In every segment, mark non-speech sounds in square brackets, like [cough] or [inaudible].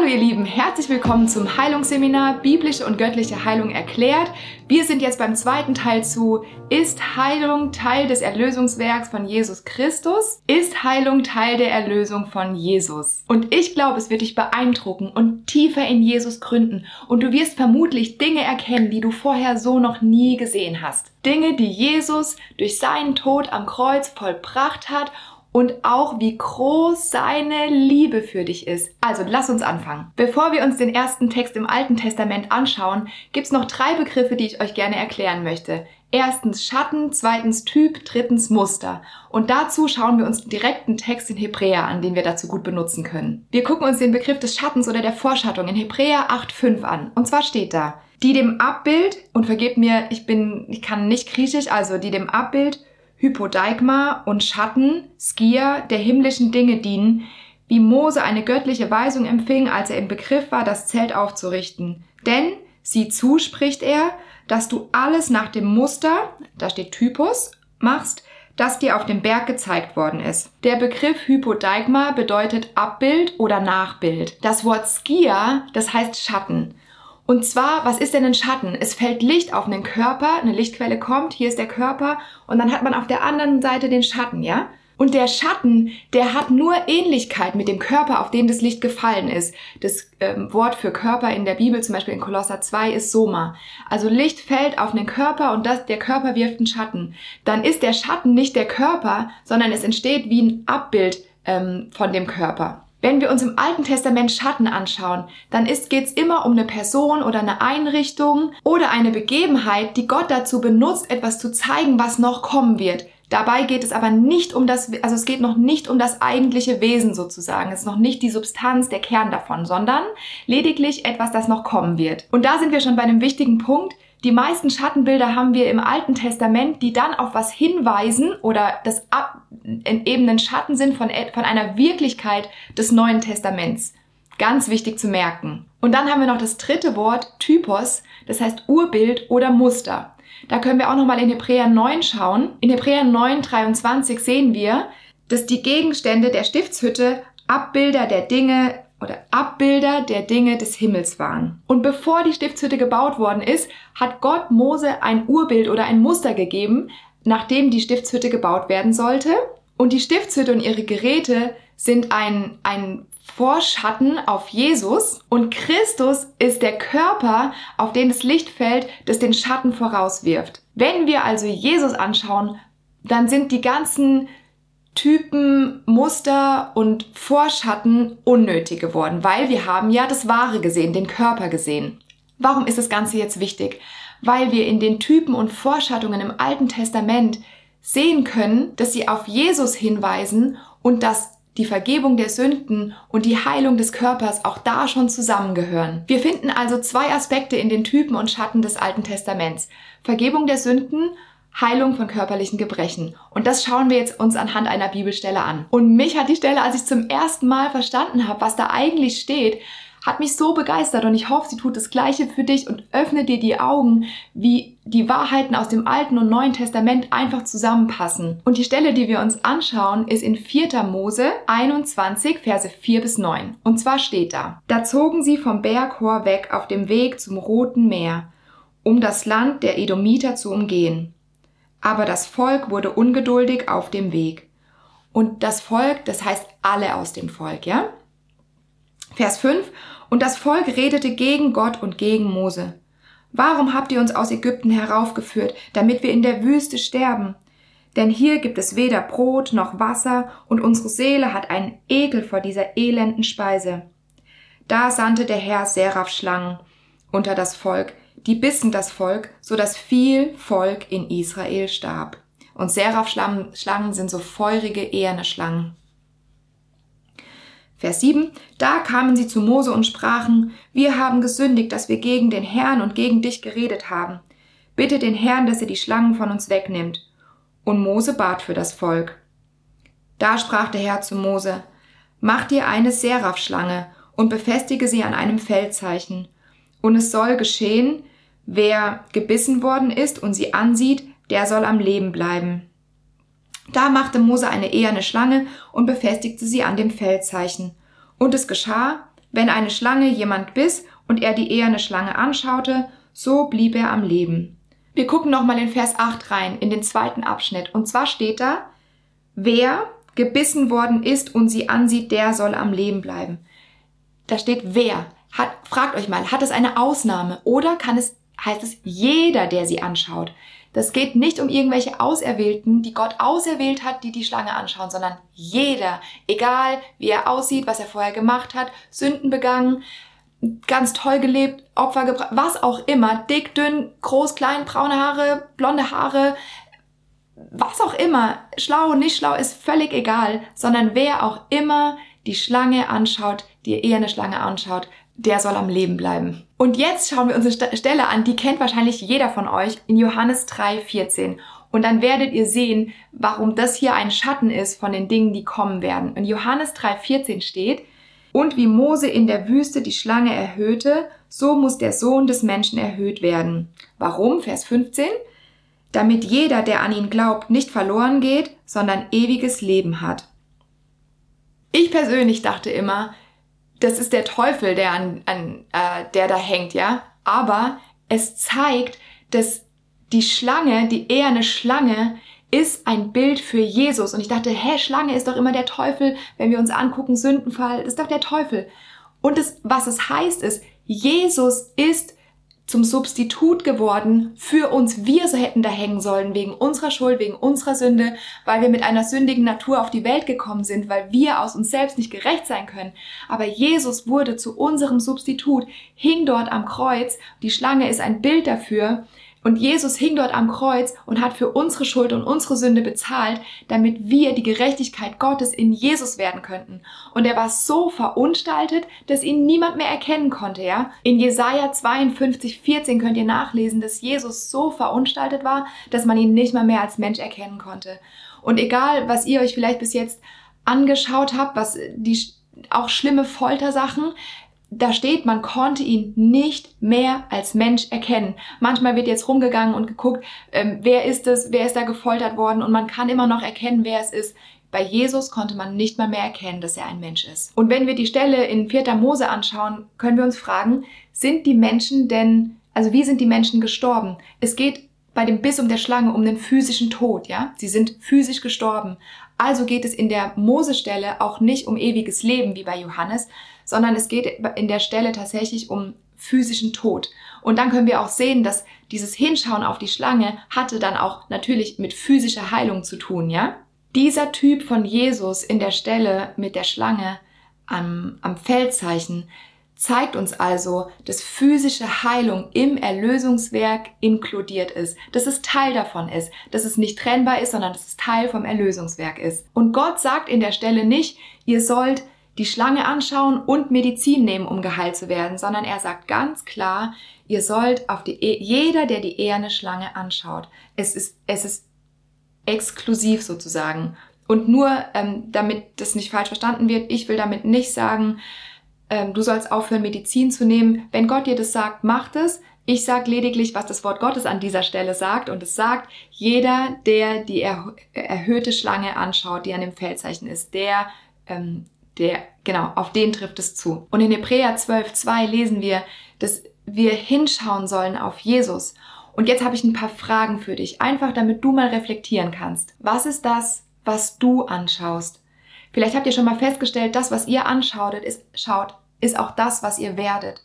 Hallo ihr Lieben, herzlich willkommen zum Heilungsseminar Biblische und göttliche Heilung erklärt. Wir sind jetzt beim zweiten Teil zu Ist Heilung Teil des Erlösungswerks von Jesus Christus? Ist Heilung Teil der Erlösung von Jesus? Und ich glaube, es wird dich beeindrucken und tiefer in Jesus gründen und du wirst vermutlich Dinge erkennen, die du vorher so noch nie gesehen hast. Dinge, die Jesus durch seinen Tod am Kreuz vollbracht hat und auch wie groß seine Liebe für dich ist. Also lass uns anfangen. Bevor wir uns den ersten Text im Alten Testament anschauen, gibt's noch drei Begriffe, die ich euch gerne erklären möchte. Erstens Schatten, zweitens Typ, drittens Muster. Und dazu schauen wir uns direkt einen Text in Hebräer an, den wir dazu gut benutzen können. Wir gucken uns den Begriff des Schattens oder der Vorschattung in Hebräer 8.5 an. Und zwar steht da, die dem Abbild, und vergebt mir, ich bin, ich kann nicht griechisch, also die dem Abbild Hypodeigma und Schatten, Skia, der himmlischen Dinge dienen, wie Mose eine göttliche Weisung empfing, als er im Begriff war, das Zelt aufzurichten. Denn, sieh zu, spricht er, dass du alles nach dem Muster, da steht Typus, machst, das dir auf dem Berg gezeigt worden ist. Der Begriff Hypodeigma bedeutet Abbild oder Nachbild. Das Wort Skia, das heißt Schatten. Und zwar, was ist denn ein Schatten? Es fällt Licht auf einen Körper, eine Lichtquelle kommt, hier ist der Körper und dann hat man auf der anderen Seite den Schatten, ja? Und der Schatten, der hat nur Ähnlichkeit mit dem Körper, auf den das Licht gefallen ist. Das ähm, Wort für Körper in der Bibel, zum Beispiel in Kolosser 2, ist Soma. Also Licht fällt auf einen Körper und das, der Körper wirft einen Schatten. Dann ist der Schatten nicht der Körper, sondern es entsteht wie ein Abbild ähm, von dem Körper. Wenn wir uns im Alten Testament Schatten anschauen, dann geht es immer um eine Person oder eine Einrichtung oder eine Begebenheit, die Gott dazu benutzt, etwas zu zeigen, was noch kommen wird. Dabei geht es aber nicht um das, also es geht noch nicht um das eigentliche Wesen sozusagen. Es ist noch nicht die Substanz, der Kern davon, sondern lediglich etwas, das noch kommen wird. Und da sind wir schon bei einem wichtigen Punkt. Die meisten Schattenbilder haben wir im Alten Testament, die dann auf was hinweisen oder das ab, eben ein Schatten sind von, von einer Wirklichkeit des Neuen Testaments. Ganz wichtig zu merken. Und dann haben wir noch das dritte Wort, Typos, das heißt Urbild oder Muster. Da können wir auch nochmal in Hebräer 9 schauen. In Hebräer 9, 23 sehen wir, dass die Gegenstände der Stiftshütte Abbilder der Dinge oder Abbilder der Dinge des Himmels waren. Und bevor die Stiftshütte gebaut worden ist, hat Gott Mose ein Urbild oder ein Muster gegeben, nachdem die Stiftshütte gebaut werden sollte. Und die Stiftshütte und ihre Geräte sind ein, ein Vorschatten auf Jesus und Christus ist der Körper, auf den das Licht fällt, das den Schatten vorauswirft. Wenn wir also Jesus anschauen, dann sind die ganzen Typen, Muster und Vorschatten unnötig geworden, weil wir haben ja das Wahre gesehen, den Körper gesehen. Warum ist das Ganze jetzt wichtig? Weil wir in den Typen und Vorschattungen im Alten Testament sehen können, dass sie auf Jesus hinweisen und dass die Vergebung der Sünden und die Heilung des Körpers auch da schon zusammengehören. Wir finden also zwei Aspekte in den Typen und Schatten des Alten Testaments. Vergebung der Sünden Heilung von körperlichen Gebrechen. Und das schauen wir jetzt uns anhand einer Bibelstelle an. Und mich hat die Stelle, als ich zum ersten Mal verstanden habe, was da eigentlich steht, hat mich so begeistert und ich hoffe, sie tut das Gleiche für dich und öffnet dir die Augen, wie die Wahrheiten aus dem Alten und Neuen Testament einfach zusammenpassen. Und die Stelle, die wir uns anschauen, ist in 4. Mose 21, Verse 4 bis 9. Und zwar steht da, da zogen sie vom Berg Hor weg auf dem Weg zum Roten Meer, um das Land der Edomiter zu umgehen. Aber das Volk wurde ungeduldig auf dem Weg. Und das Volk, das heißt alle aus dem Volk, ja? Vers 5. Und das Volk redete gegen Gott und gegen Mose. Warum habt ihr uns aus Ägypten heraufgeführt, damit wir in der Wüste sterben? Denn hier gibt es weder Brot noch Wasser, und unsere Seele hat einen Ekel vor dieser elenden Speise. Da sandte der Herr Seraph-Schlangen unter das Volk, die bissen das Volk, so dass viel Volk in Israel starb. Und Seraph-Schlangen sind so feurige, eherne Schlangen. Vers 7. Da kamen sie zu Mose und sprachen, wir haben gesündigt, dass wir gegen den Herrn und gegen dich geredet haben. Bitte den Herrn, dass er die Schlangen von uns wegnimmt. Und Mose bat für das Volk. Da sprach der Herr zu Mose, mach dir eine Seraph-Schlange und befestige sie an einem Feldzeichen. Und es soll geschehen, wer gebissen worden ist und sie ansieht, der soll am Leben bleiben. Da machte Mose eine eherne Schlange und befestigte sie an dem Feldzeichen. Und es geschah, Wenn eine Schlange jemand biss und er die eherne Schlange anschaute, so blieb er am Leben. Wir gucken nochmal in Vers 8 rein, in den zweiten Abschnitt. Und zwar steht da, wer gebissen worden ist und sie ansieht, der soll am Leben bleiben. Da steht wer. Hat, fragt euch mal, hat es eine Ausnahme oder kann es, heißt es jeder, der sie anschaut? Das geht nicht um irgendwelche Auserwählten, die Gott auserwählt hat, die die Schlange anschauen, sondern jeder, egal wie er aussieht, was er vorher gemacht hat, Sünden begangen, ganz toll gelebt, Opfer gebracht, was auch immer, dick, dünn, groß, klein, braune Haare, blonde Haare, was auch immer, schlau, nicht schlau, ist völlig egal, sondern wer auch immer die Schlange anschaut, die eher eine Schlange anschaut, der soll am Leben bleiben. Und jetzt schauen wir uns eine Stelle an, die kennt wahrscheinlich jeder von euch in Johannes 3, 14. Und dann werdet ihr sehen, warum das hier ein Schatten ist von den Dingen, die kommen werden. In Johannes 3, 14 steht, und wie Mose in der Wüste die Schlange erhöhte, so muss der Sohn des Menschen erhöht werden. Warum? Vers 15. Damit jeder, der an ihn glaubt, nicht verloren geht, sondern ewiges Leben hat. Ich persönlich dachte immer, das ist der Teufel, der an, an äh, der da hängt, ja. Aber es zeigt, dass die Schlange, die eher eine Schlange, ist ein Bild für Jesus. Und ich dachte, hä, Schlange ist doch immer der Teufel. Wenn wir uns angucken, Sündenfall, ist doch der Teufel. Und das, was es heißt, ist, Jesus ist zum Substitut geworden für uns. Wir so hätten da hängen sollen wegen unserer Schuld, wegen unserer Sünde, weil wir mit einer sündigen Natur auf die Welt gekommen sind, weil wir aus uns selbst nicht gerecht sein können. Aber Jesus wurde zu unserem Substitut, hing dort am Kreuz. Die Schlange ist ein Bild dafür, und Jesus hing dort am Kreuz und hat für unsere Schuld und unsere Sünde bezahlt, damit wir die Gerechtigkeit Gottes in Jesus werden könnten. Und er war so verunstaltet, dass ihn niemand mehr erkennen konnte, ja? In Jesaja 52, 14 könnt ihr nachlesen, dass Jesus so verunstaltet war, dass man ihn nicht mal mehr als Mensch erkennen konnte. Und egal, was ihr euch vielleicht bis jetzt angeschaut habt, was die auch schlimme Foltersachen, da steht, man konnte ihn nicht mehr als Mensch erkennen. Manchmal wird jetzt rumgegangen und geguckt, ähm, wer ist es, wer ist da gefoltert worden und man kann immer noch erkennen, wer es ist. Bei Jesus konnte man nicht mal mehr erkennen, dass er ein Mensch ist. Und wenn wir die Stelle in 4. Mose anschauen, können wir uns fragen, sind die Menschen denn, also wie sind die Menschen gestorben? Es geht bei dem Biss um der Schlange um den physischen Tod, ja? Sie sind physisch gestorben. Also geht es in der Mose-Stelle auch nicht um ewiges Leben wie bei Johannes, sondern es geht in der Stelle tatsächlich um physischen Tod. Und dann können wir auch sehen, dass dieses Hinschauen auf die Schlange hatte dann auch natürlich mit physischer Heilung zu tun, ja? Dieser Typ von Jesus in der Stelle mit der Schlange am, am Feldzeichen zeigt uns also, dass physische Heilung im Erlösungswerk inkludiert ist, dass es Teil davon ist, dass es nicht trennbar ist, sondern dass es Teil vom Erlösungswerk ist. Und Gott sagt in der Stelle nicht, ihr sollt die Schlange anschauen und Medizin nehmen, um geheilt zu werden, sondern er sagt ganz klar, ihr sollt auf die, e jeder, der die eherne Schlange anschaut, es ist, es ist exklusiv sozusagen. Und nur, ähm, damit das nicht falsch verstanden wird, ich will damit nicht sagen, ähm, du sollst aufhören, Medizin zu nehmen. Wenn Gott dir das sagt, macht es. Ich sage lediglich, was das Wort Gottes an dieser Stelle sagt. Und es sagt, jeder, der die erh erhöhte Schlange anschaut, die an dem Feldzeichen ist, der ähm, der, genau, auf den trifft es zu. Und in Hebräer 12,2 lesen wir, dass wir hinschauen sollen auf Jesus. Und jetzt habe ich ein paar Fragen für dich, einfach damit du mal reflektieren kannst. Was ist das, was du anschaust? Vielleicht habt ihr schon mal festgestellt, das, was ihr anschautet, ist, schaut, ist auch das, was ihr werdet.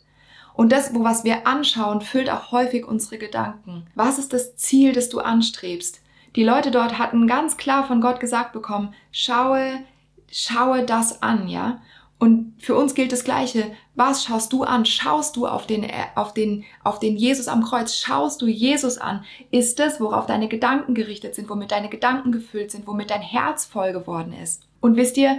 Und das, wo was wir anschauen, füllt auch häufig unsere Gedanken. Was ist das Ziel, das du anstrebst? Die Leute dort hatten ganz klar von Gott gesagt bekommen, schaue schaue das an, ja. Und für uns gilt das Gleiche. Was schaust du an? Schaust du auf den, auf den, auf den Jesus am Kreuz? Schaust du Jesus an? Ist das, worauf deine Gedanken gerichtet sind, womit deine Gedanken gefüllt sind, womit dein Herz voll geworden ist? Und wisst ihr,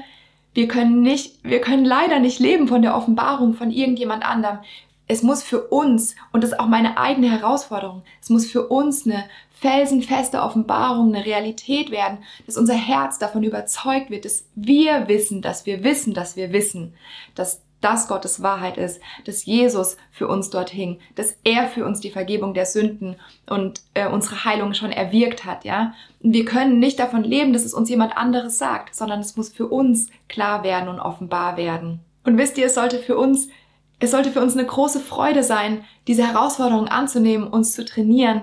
wir können nicht, wir können leider nicht leben von der Offenbarung von irgendjemand anderem es muss für uns, und das ist auch meine eigene Herausforderung, es muss für uns eine felsenfeste Offenbarung, eine Realität werden, dass unser Herz davon überzeugt wird, dass wir wissen, dass wir wissen, dass wir wissen, dass das Gottes Wahrheit ist, dass Jesus für uns dort hing, dass er für uns die Vergebung der Sünden und äh, unsere Heilung schon erwirkt hat, ja. Und wir können nicht davon leben, dass es uns jemand anderes sagt, sondern es muss für uns klar werden und offenbar werden. Und wisst ihr, es sollte für uns, es sollte für uns eine große Freude sein, diese Herausforderung anzunehmen, uns zu trainieren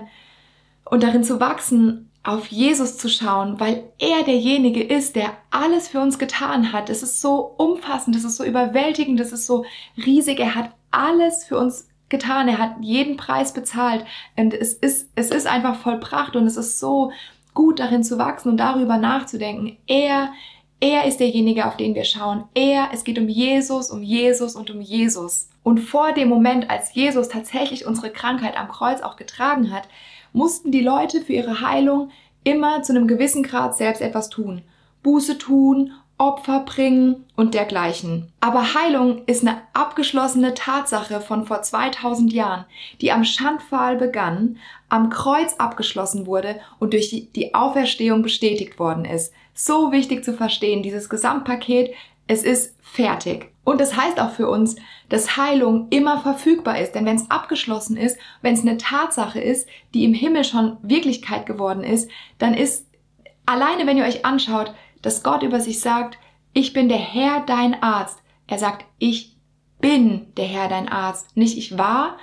und darin zu wachsen, auf Jesus zu schauen, weil er derjenige ist, der alles für uns getan hat. Es ist so umfassend, es ist so überwältigend, es ist so riesig. Er hat alles für uns getan. Er hat jeden Preis bezahlt. Und es ist, es ist einfach vollbracht und es ist so gut darin zu wachsen und darüber nachzudenken. Er, er ist derjenige, auf den wir schauen. Er, es geht um Jesus, um Jesus und um Jesus. Und vor dem Moment, als Jesus tatsächlich unsere Krankheit am Kreuz auch getragen hat, mussten die Leute für ihre Heilung immer zu einem gewissen Grad selbst etwas tun. Buße tun, Opfer bringen und dergleichen. Aber Heilung ist eine abgeschlossene Tatsache von vor 2000 Jahren, die am Schandpfahl begann, am Kreuz abgeschlossen wurde und durch die Auferstehung bestätigt worden ist. So wichtig zu verstehen, dieses Gesamtpaket, es ist fertig. Und das heißt auch für uns, dass Heilung immer verfügbar ist. Denn wenn es abgeschlossen ist, wenn es eine Tatsache ist, die im Himmel schon Wirklichkeit geworden ist, dann ist alleine, wenn ihr euch anschaut, dass Gott über sich sagt, ich bin der Herr dein Arzt. Er sagt, ich bin der Herr dein Arzt. Nicht ich war,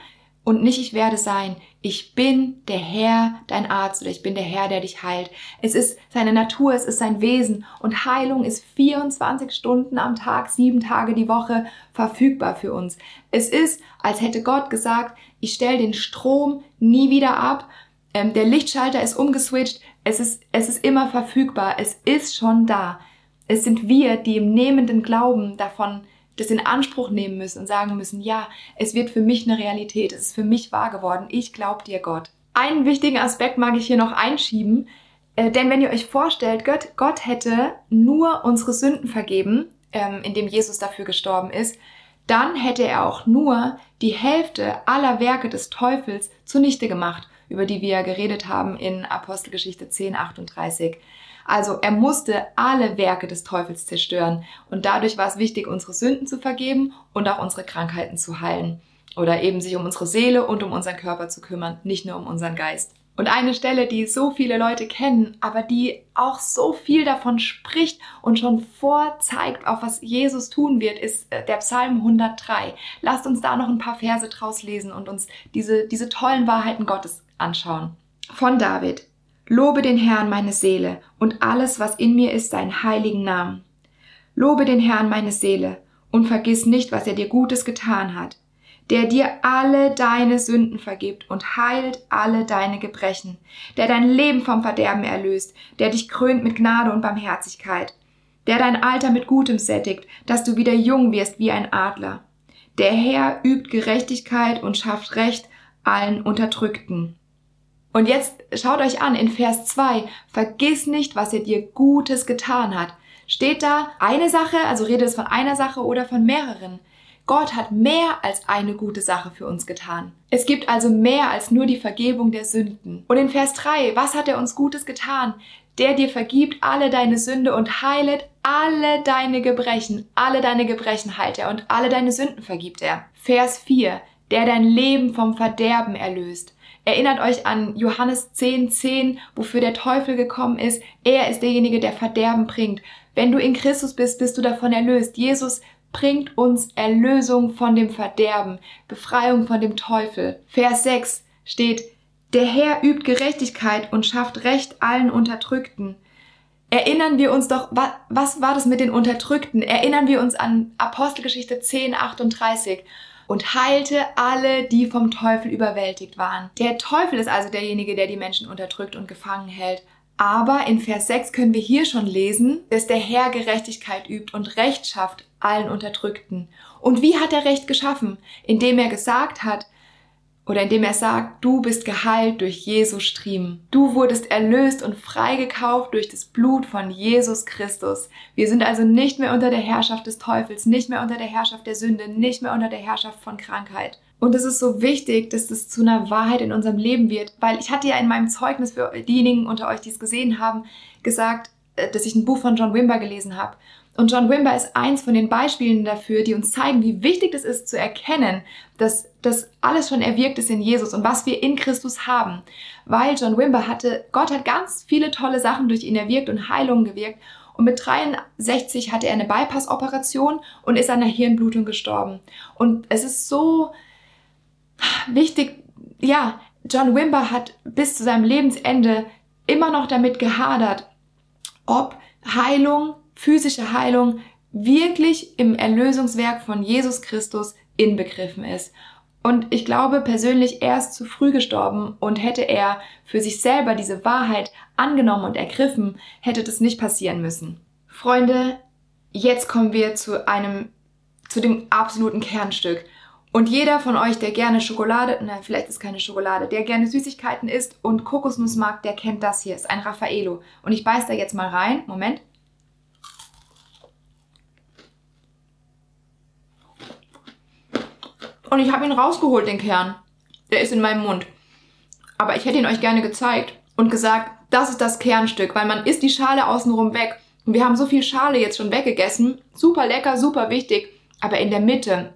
und nicht ich werde sein. Ich bin der Herr, dein Arzt oder ich bin der Herr, der dich heilt. Es ist seine Natur, es ist sein Wesen und Heilung ist 24 Stunden am Tag, sieben Tage die Woche verfügbar für uns. Es ist, als hätte Gott gesagt, ich stelle den Strom nie wieder ab. Ähm, der Lichtschalter ist umgeswitcht. Es ist, es ist immer verfügbar. Es ist schon da. Es sind wir, die im nehmenden Glauben davon das in Anspruch nehmen müssen und sagen müssen, ja, es wird für mich eine Realität, es ist für mich wahr geworden, ich glaube dir Gott. Einen wichtigen Aspekt mag ich hier noch einschieben, äh, denn wenn ihr euch vorstellt, Gott, Gott hätte nur unsere Sünden vergeben, ähm, indem Jesus dafür gestorben ist, dann hätte er auch nur die Hälfte aller Werke des Teufels zunichte gemacht, über die wir geredet haben in Apostelgeschichte 10, 38. Also er musste alle Werke des Teufels zerstören und dadurch war es wichtig, unsere Sünden zu vergeben und auch unsere Krankheiten zu heilen oder eben sich um unsere Seele und um unseren Körper zu kümmern, nicht nur um unseren Geist. Und eine Stelle, die so viele Leute kennen, aber die auch so viel davon spricht und schon vorzeigt, auf was Jesus tun wird, ist äh, der Psalm 103. Lasst uns da noch ein paar Verse draus lesen und uns diese, diese tollen Wahrheiten Gottes anschauen. Von David. Lobe den Herrn meine Seele und alles, was in mir ist, seinen heiligen Namen. Lobe den Herrn meine Seele und vergiss nicht, was er dir Gutes getan hat, der dir alle deine Sünden vergibt und heilt alle deine Gebrechen, der dein Leben vom Verderben erlöst, der dich krönt mit Gnade und Barmherzigkeit, der dein Alter mit Gutem sättigt, dass du wieder jung wirst wie ein Adler. Der Herr übt Gerechtigkeit und schafft Recht allen Unterdrückten. Und jetzt schaut euch an, in Vers 2, vergiss nicht, was er dir Gutes getan hat. Steht da eine Sache, also redet es von einer Sache oder von mehreren. Gott hat mehr als eine gute Sache für uns getan. Es gibt also mehr als nur die Vergebung der Sünden. Und in Vers 3, was hat er uns Gutes getan? Der dir vergibt alle deine Sünde und heilet alle deine Gebrechen. Alle deine Gebrechen heilt er und alle deine Sünden vergibt er. Vers 4, der dein Leben vom Verderben erlöst. Erinnert euch an Johannes 10, 10, wofür der Teufel gekommen ist. Er ist derjenige, der Verderben bringt. Wenn du in Christus bist, bist du davon erlöst. Jesus bringt uns Erlösung von dem Verderben, Befreiung von dem Teufel. Vers 6 steht, der Herr übt Gerechtigkeit und schafft Recht allen Unterdrückten. Erinnern wir uns doch, was, war das mit den Unterdrückten? Erinnern wir uns an Apostelgeschichte 10, 38 und heilte alle, die vom Teufel überwältigt waren. Der Teufel ist also derjenige, der die Menschen unterdrückt und gefangen hält. Aber in Vers 6 können wir hier schon lesen, dass der Herr Gerechtigkeit übt und Recht schafft allen Unterdrückten. Und wie hat er Recht geschaffen? Indem er gesagt hat, oder indem er sagt, du bist geheilt durch Jesus Striemen. Du wurdest erlöst und freigekauft durch das Blut von Jesus Christus. Wir sind also nicht mehr unter der Herrschaft des Teufels, nicht mehr unter der Herrschaft der Sünde, nicht mehr unter der Herrschaft von Krankheit. Und es ist so wichtig, dass das zu einer Wahrheit in unserem Leben wird, weil ich hatte ja in meinem Zeugnis für diejenigen unter euch, die es gesehen haben, gesagt, äh, dass ich ein Buch von John Wimber gelesen habe. Und John Wimber ist eins von den Beispielen dafür, die uns zeigen, wie wichtig es ist zu erkennen, dass das alles schon erwirkt ist in Jesus und was wir in Christus haben. Weil John Wimber hatte, Gott hat ganz viele tolle Sachen durch ihn erwirkt und Heilungen gewirkt. Und mit 63 hatte er eine Bypass-Operation und ist an einer Hirnblutung gestorben. Und es ist so wichtig, ja, John Wimber hat bis zu seinem Lebensende immer noch damit gehadert, ob Heilung, physische Heilung wirklich im Erlösungswerk von Jesus Christus inbegriffen ist. Und ich glaube persönlich, er ist zu früh gestorben und hätte er für sich selber diese Wahrheit angenommen und ergriffen, hätte das nicht passieren müssen. Freunde, jetzt kommen wir zu einem, zu dem absoluten Kernstück. Und jeder von euch, der gerne Schokolade, na, vielleicht ist keine Schokolade, der gerne Süßigkeiten isst und Kokosnuss mag, der kennt das hier. Ist ein Raffaello. Und ich beiß da jetzt mal rein. Moment. Und ich habe ihn rausgeholt, den Kern. Der ist in meinem Mund. Aber ich hätte ihn euch gerne gezeigt und gesagt, das ist das Kernstück, weil man isst die Schale außenrum weg. Und wir haben so viel Schale jetzt schon weggegessen. Super lecker, super wichtig. Aber in der Mitte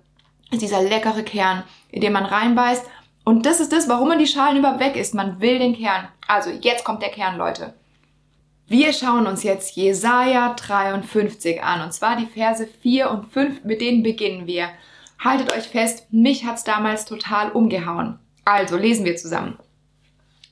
ist dieser leckere Kern, in den man reinbeißt. Und das ist das, warum man die Schalen überhaupt weg isst. Man will den Kern. Also, jetzt kommt der Kern, Leute. Wir schauen uns jetzt Jesaja 53 an. Und zwar die Verse 4 und 5, mit denen beginnen wir. Haltet euch fest, mich hat's damals total umgehauen. Also lesen wir zusammen.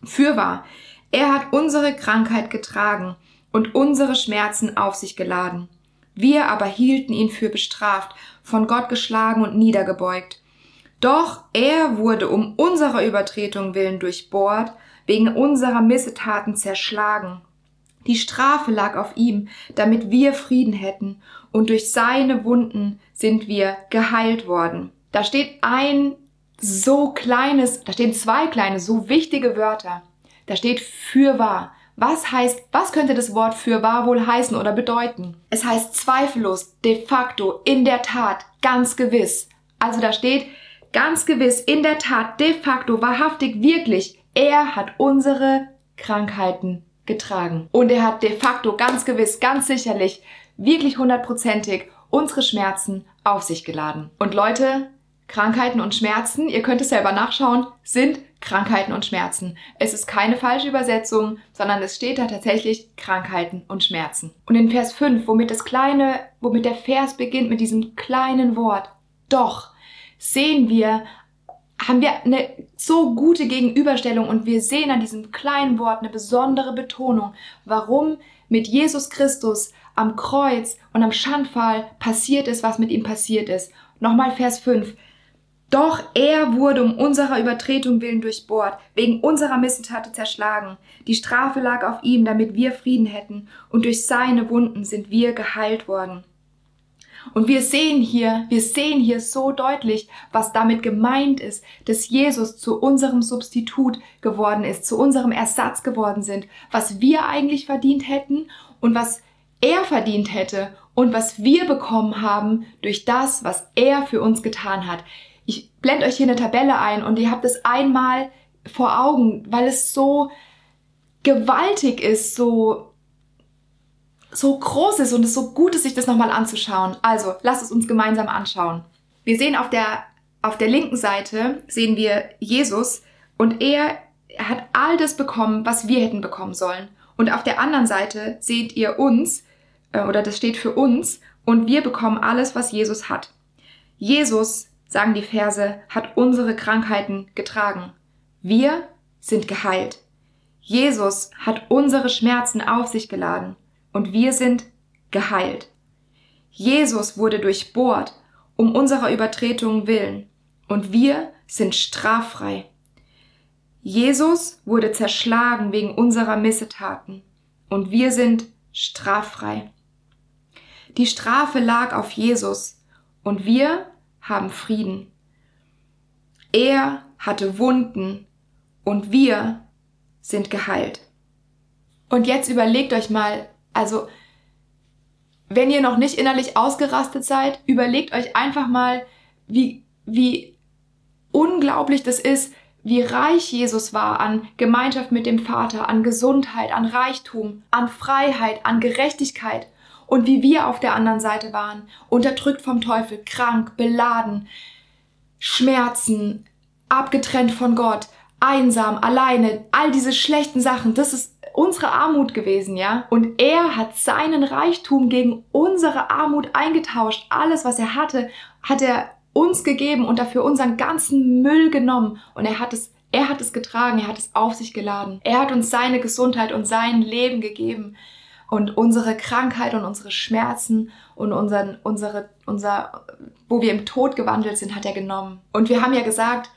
Fürwahr, er hat unsere Krankheit getragen und unsere Schmerzen auf sich geladen. Wir aber hielten ihn für bestraft, von Gott geschlagen und niedergebeugt. Doch er wurde um unserer Übertretung willen durchbohrt, wegen unserer Missetaten zerschlagen. Die Strafe lag auf ihm, damit wir Frieden hätten, und durch seine Wunden sind wir geheilt worden. Da steht ein so kleines, da stehen zwei kleine, so wichtige Wörter. Da steht für wahr. Was heißt, was könnte das Wort für wahr wohl heißen oder bedeuten? Es heißt zweifellos, de facto, in der Tat, ganz gewiss. Also da steht ganz gewiss, in der Tat, de facto, wahrhaftig, wirklich, er hat unsere Krankheiten getragen. Und er hat de facto ganz gewiss, ganz sicherlich, wirklich hundertprozentig unsere Schmerzen auf sich geladen. Und Leute, Krankheiten und Schmerzen, ihr könnt es selber nachschauen, sind Krankheiten und Schmerzen. Es ist keine falsche Übersetzung, sondern es steht da tatsächlich Krankheiten und Schmerzen. Und in Vers 5, womit das kleine, womit der Vers beginnt mit diesem kleinen Wort, doch, sehen wir haben wir eine so gute Gegenüberstellung und wir sehen an diesem kleinen Wort eine besondere Betonung, warum mit Jesus Christus am Kreuz und am Schandfall passiert ist, was mit ihm passiert ist. Nochmal Vers 5. Doch er wurde um unserer Übertretung willen durchbohrt, wegen unserer Missetate zerschlagen. Die Strafe lag auf ihm, damit wir Frieden hätten, und durch seine Wunden sind wir geheilt worden. Und wir sehen hier, wir sehen hier so deutlich, was damit gemeint ist, dass Jesus zu unserem Substitut geworden ist, zu unserem Ersatz geworden sind, was wir eigentlich verdient hätten und was er verdient hätte und was wir bekommen haben durch das, was er für uns getan hat. Ich blende euch hier eine Tabelle ein und ihr habt es einmal vor Augen, weil es so gewaltig ist, so so groß ist und es so gut ist, sich das nochmal anzuschauen. Also, lasst es uns gemeinsam anschauen. Wir sehen auf der, auf der linken Seite, sehen wir Jesus und er hat all das bekommen, was wir hätten bekommen sollen. Und auf der anderen Seite seht ihr uns, äh, oder das steht für uns, und wir bekommen alles, was Jesus hat. Jesus, sagen die Verse, hat unsere Krankheiten getragen. Wir sind geheilt. Jesus hat unsere Schmerzen auf sich geladen und wir sind geheilt. Jesus wurde durchbohrt um unserer Übertretungen willen und wir sind straffrei. Jesus wurde zerschlagen wegen unserer Missetaten und wir sind straffrei. Die Strafe lag auf Jesus und wir haben Frieden. Er hatte Wunden und wir sind geheilt. Und jetzt überlegt euch mal, also, wenn ihr noch nicht innerlich ausgerastet seid, überlegt euch einfach mal, wie, wie unglaublich das ist, wie reich Jesus war an Gemeinschaft mit dem Vater, an Gesundheit, an Reichtum, an Freiheit, an Gerechtigkeit und wie wir auf der anderen Seite waren, unterdrückt vom Teufel, krank, beladen, Schmerzen, abgetrennt von Gtt, einsam, alleine, all diese schlechten Sachen, das ist unsere Armut gewesen, ja? Und er hat seinen Reichtum gegen unsere Armut eingetauscht. Alles, was er hatte, hat er uns gegeben und dafür unseren ganzen Müll genommen und er hat es er hat es getragen, er hat es auf sich geladen. Er hat uns seine Gesundheit und sein Leben gegeben und unsere Krankheit und unsere Schmerzen und unseren, unsere, unser, wo wir im Tod gewandelt sind, hat er genommen. Und wir haben ja gesagt,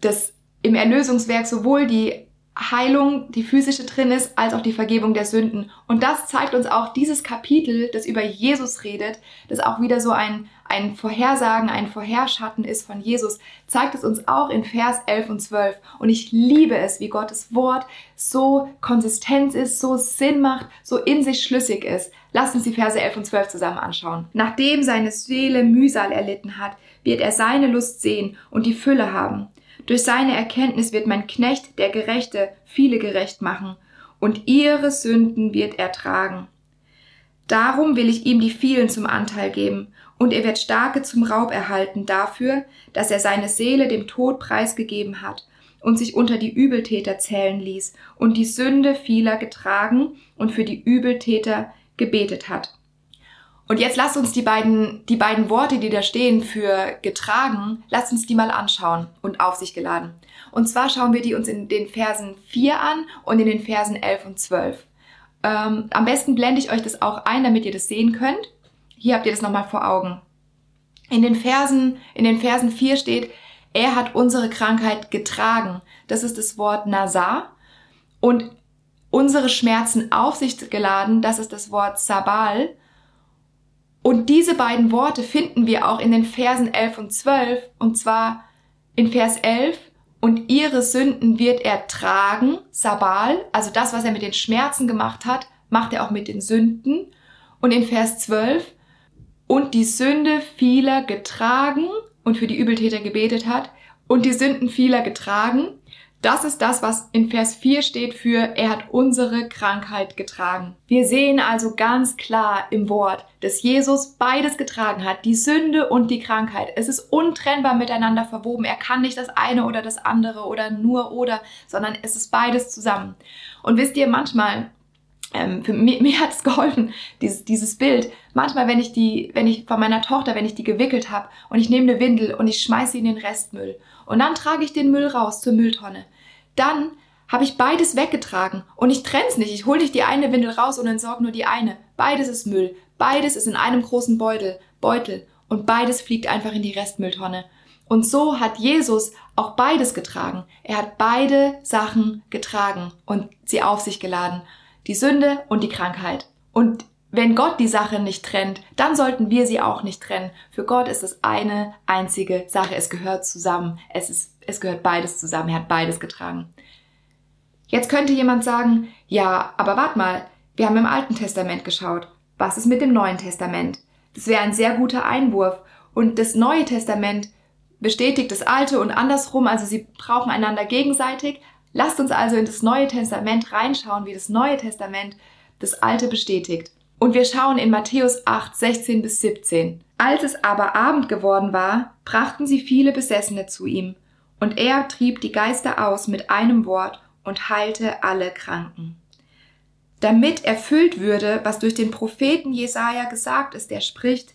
dass im Erlösungswerk sowohl die Heilung, die physische drin ist, als auch die Vergebung der Sünden. Und das zeigt uns auch dieses Kapitel, das über Jesus redet, das auch wieder so ein, ein Vorhersagen, ein Vorherschatten ist von Jesus, zeigt es uns auch in Vers 11 und 12. Und ich liebe es, wie Gottes Wort so konsistent ist, so Sinn macht, so in sich schlüssig ist. Lasst uns die Verse 11 und 12 zusammen anschauen. Nachdem seine Seele Mühsal erlitten hat, wird er seine Lust sehen und die Fülle haben. Durch seine Erkenntnis wird mein Knecht, der Gerechte, viele gerecht machen, und ihre Sünden wird er tragen. Darum will ich ihm die vielen zum Anteil geben, und er wird Starke zum Raub erhalten dafür, dass er seine Seele dem Tod preisgegeben hat und sich unter die Übeltäter zählen ließ und die Sünde vieler getragen und für die Übeltäter gebetet hat. Und jetzt lasst uns die beiden, die beiden Worte, die da stehen für getragen, lasst uns die mal anschauen und auf sich geladen. Und zwar schauen wir die uns in den Versen 4 an und in den Versen 11 und 12. Ähm, am besten blende ich euch das auch ein, damit ihr das sehen könnt. Hier habt ihr das nochmal vor Augen. In den Versen, in den Versen 4 steht, er hat unsere Krankheit getragen. Das ist das Wort Nazar. Und unsere Schmerzen auf sich geladen, das ist das Wort Sabal. Und diese beiden Worte finden wir auch in den Versen 11 und 12. Und zwar in Vers 11, und ihre Sünden wird er tragen, Sabal, also das, was er mit den Schmerzen gemacht hat, macht er auch mit den Sünden. Und in Vers 12, und die Sünde vieler getragen und für die Übeltäter gebetet hat, und die Sünden vieler getragen, das ist das, was in Vers 4 steht für, er hat unsere Krankheit getragen. Wir sehen also ganz klar im Wort, dass Jesus beides getragen hat, die Sünde und die Krankheit. Es ist untrennbar miteinander verwoben. Er kann nicht das eine oder das andere oder nur oder, sondern es ist beides zusammen. Und wisst ihr, manchmal, ähm, für mich, [laughs] mir hat es geholfen, dieses, dieses Bild. Manchmal, wenn ich die, wenn ich von meiner Tochter, wenn ich die gewickelt habe und ich nehme eine Windel und ich schmeiße sie in den Restmüll und dann trage ich den Müll raus zur Mülltonne dann habe ich beides weggetragen und ich trenn's nicht. Ich hole nicht die eine Windel raus und entsorge nur die eine. Beides ist Müll. Beides ist in einem großen Beutel, Beutel und beides fliegt einfach in die Restmülltonne. Und so hat Jesus auch beides getragen. Er hat beide Sachen getragen und sie auf sich geladen. Die Sünde und die Krankheit. Und wenn Gott die Sache nicht trennt, dann sollten wir sie auch nicht trennen. Für Gott ist es eine einzige Sache. Es gehört zusammen. Es ist es gehört beides zusammen, er hat beides getragen. Jetzt könnte jemand sagen, ja, aber wart mal, wir haben im Alten Testament geschaut. Was ist mit dem Neuen Testament? Das wäre ein sehr guter Einwurf. Und das Neue Testament bestätigt das Alte und andersrum, also sie brauchen einander gegenseitig. Lasst uns also in das Neue Testament reinschauen, wie das Neue Testament das Alte bestätigt. Und wir schauen in Matthäus 8, 16 bis 17. Als es aber Abend geworden war, brachten sie viele Besessene zu ihm und er trieb die Geister aus mit einem Wort und heilte alle Kranken. Damit erfüllt würde, was durch den Propheten Jesaja gesagt ist, der spricht,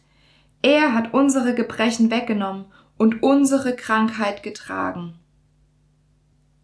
er hat unsere Gebrechen weggenommen und unsere Krankheit getragen.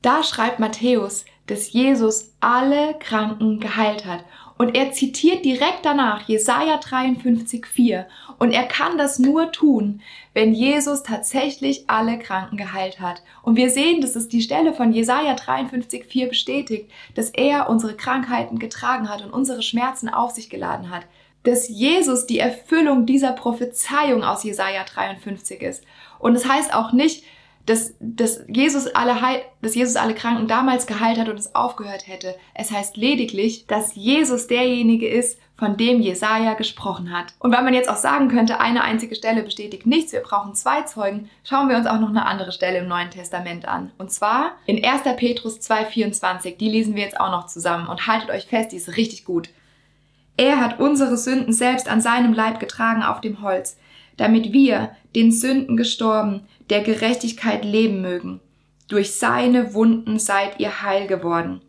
Da schreibt Matthäus, dass Jesus alle Kranken geheilt hat und er zitiert direkt danach Jesaja 53,4. Und er kann das nur tun, wenn Jesus tatsächlich alle Kranken geheilt hat. Und wir sehen, dass es die Stelle von Jesaja 53,4 bestätigt, dass er unsere Krankheiten getragen hat und unsere Schmerzen auf sich geladen hat. Dass Jesus die Erfüllung dieser Prophezeiung aus Jesaja 53 ist. Und es das heißt auch nicht, dass, dass, Jesus alle Heil, dass Jesus alle Kranken damals geheilt hat und es aufgehört hätte. Es heißt lediglich, dass Jesus derjenige ist, von dem Jesaja gesprochen hat. Und weil man jetzt auch sagen könnte, eine einzige Stelle bestätigt nichts, wir brauchen zwei Zeugen, schauen wir uns auch noch eine andere Stelle im Neuen Testament an. Und zwar in 1. Petrus 2,24. Die lesen wir jetzt auch noch zusammen und haltet euch fest, die ist richtig gut. Er hat unsere Sünden selbst an seinem Leib getragen auf dem Holz, damit wir, den Sünden gestorben, der Gerechtigkeit leben mögen. Durch seine Wunden seid ihr heil geworden.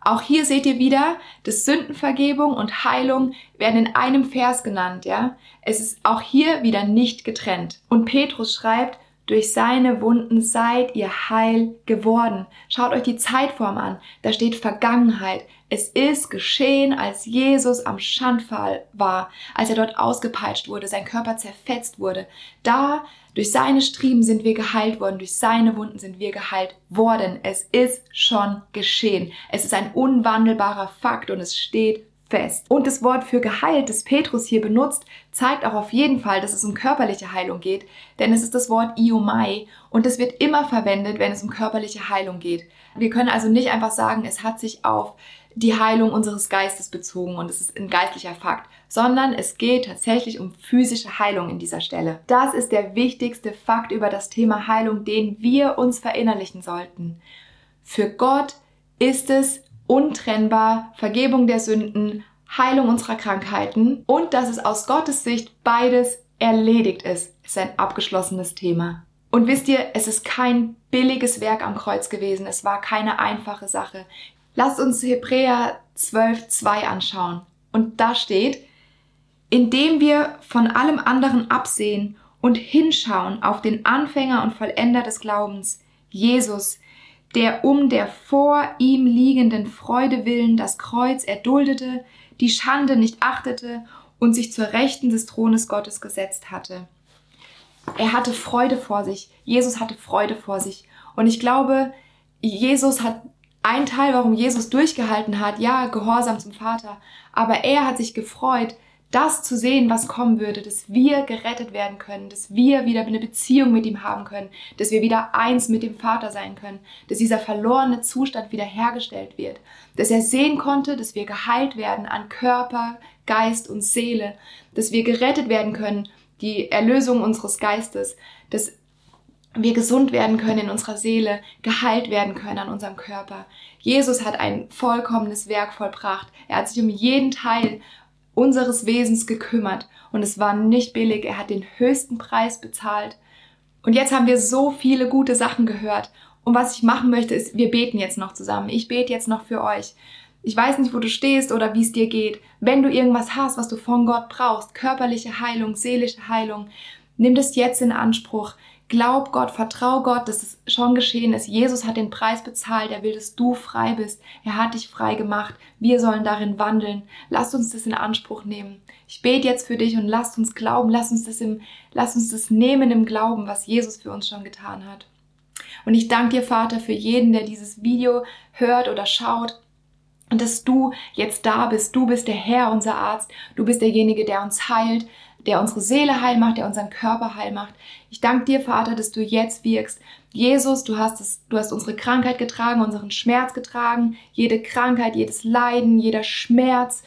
Auch hier seht ihr wieder, dass Sündenvergebung und Heilung werden in einem Vers genannt, ja. Es ist auch hier wieder nicht getrennt. Und Petrus schreibt, durch seine Wunden seid ihr heil geworden. Schaut euch die Zeitform an. Da steht Vergangenheit. Es ist geschehen, als Jesus am Schandfall war, als er dort ausgepeitscht wurde, sein Körper zerfetzt wurde. Da, durch seine Striemen sind wir geheilt worden, durch seine Wunden sind wir geheilt worden. Es ist schon geschehen. Es ist ein unwandelbarer Fakt und es steht fest. Und das Wort für geheilt, das Petrus hier benutzt, zeigt auch auf jeden Fall, dass es um körperliche Heilung geht, denn es ist das Wort Iomai und es wird immer verwendet, wenn es um körperliche Heilung geht. Wir können also nicht einfach sagen, es hat sich auf die Heilung unseres Geistes bezogen und es ist ein geistlicher Fakt, sondern es geht tatsächlich um physische Heilung in dieser Stelle. Das ist der wichtigste Fakt über das Thema Heilung, den wir uns verinnerlichen sollten. Für Gott ist es untrennbar, Vergebung der Sünden, Heilung unserer Krankheiten und dass es aus Gottes Sicht beides erledigt ist, ist ein abgeschlossenes Thema. Und wisst ihr, es ist kein billiges Werk am Kreuz gewesen, es war keine einfache Sache. Lasst uns Hebräer 12.2 anschauen. Und da steht, indem wir von allem anderen absehen und hinschauen auf den Anfänger und Vollender des Glaubens, Jesus, der um der vor ihm liegenden Freude willen das Kreuz erduldete, die Schande nicht achtete und sich zur Rechten des Thrones Gottes gesetzt hatte. Er hatte Freude vor sich. Jesus hatte Freude vor sich. Und ich glaube, Jesus hat ein Teil, warum Jesus durchgehalten hat, ja, Gehorsam zum Vater, aber er hat sich gefreut, das zu sehen, was kommen würde, dass wir gerettet werden können, dass wir wieder eine Beziehung mit ihm haben können, dass wir wieder eins mit dem Vater sein können, dass dieser verlorene Zustand wiederhergestellt wird, dass er sehen konnte, dass wir geheilt werden an Körper, Geist und Seele, dass wir gerettet werden können, die Erlösung unseres Geistes, dass wir gesund werden können in unserer Seele, geheilt werden können an unserem Körper. Jesus hat ein vollkommenes Werk vollbracht. Er hat sich um jeden Teil unseres Wesens gekümmert und es war nicht billig. Er hat den höchsten Preis bezahlt. Und jetzt haben wir so viele gute Sachen gehört. Und was ich machen möchte, ist, wir beten jetzt noch zusammen. Ich bete jetzt noch für euch. Ich weiß nicht, wo du stehst oder wie es dir geht. Wenn du irgendwas hast, was du von Gott brauchst, körperliche Heilung, seelische Heilung, nimm das jetzt in Anspruch. Glaub Gott, vertrau Gott, dass es schon geschehen ist. Jesus hat den Preis bezahlt. Er will, dass du frei bist. Er hat dich frei gemacht. Wir sollen darin wandeln. Lasst uns das in Anspruch nehmen. Ich bete jetzt für dich und lasst uns glauben. Lasst uns das im, lasst uns das nehmen im Glauben, was Jesus für uns schon getan hat. Und ich danke dir, Vater, für jeden, der dieses Video hört oder schaut. Und dass du jetzt da bist. Du bist der Herr, unser Arzt. Du bist derjenige, der uns heilt der unsere Seele heil macht, der unseren Körper heil macht. Ich danke dir, Vater, dass du jetzt wirkst. Jesus, du hast es, du hast unsere Krankheit getragen, unseren Schmerz getragen, jede Krankheit, jedes Leiden, jeder Schmerz,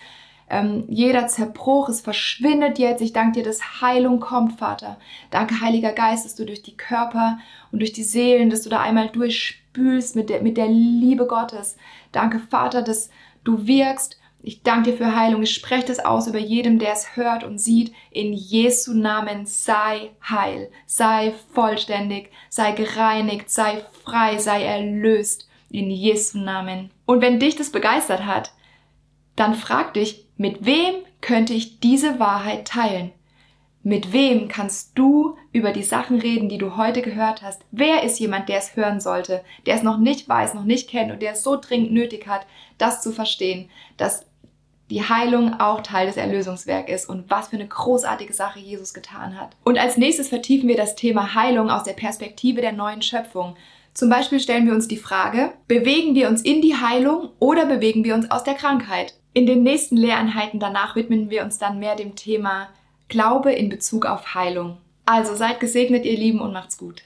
ähm, jeder Zerbruch, es verschwindet jetzt. Ich danke dir, dass Heilung kommt, Vater. Danke, Heiliger Geist, dass du durch die Körper und durch die Seelen, dass du da einmal durchspülst mit der, mit der Liebe Gottes. Danke, Vater, dass du wirkst ich danke dir für Heilung. Ich spreche das aus über jedem, der es hört und sieht. In Jesu Namen sei heil, sei vollständig, sei gereinigt, sei frei, sei erlöst. In Jesu Namen. Und wenn dich das begeistert hat, dann frag dich, mit wem könnte ich diese Wahrheit teilen? Mit wem kannst du über die Sachen reden, die du heute gehört hast? Wer ist jemand, der es hören sollte, der es noch nicht weiß, noch nicht kennt und der es so dringend nötig hat, das zu verstehen, dass die Heilung auch Teil des Erlösungswerks ist und was für eine großartige Sache Jesus getan hat. Und als nächstes vertiefen wir das Thema Heilung aus der Perspektive der neuen Schöpfung. Zum Beispiel stellen wir uns die Frage, bewegen wir uns in die Heilung oder bewegen wir uns aus der Krankheit? In den nächsten Lehreinheiten danach widmen wir uns dann mehr dem Thema Glaube in Bezug auf Heilung. Also seid gesegnet, ihr Lieben, und macht's gut.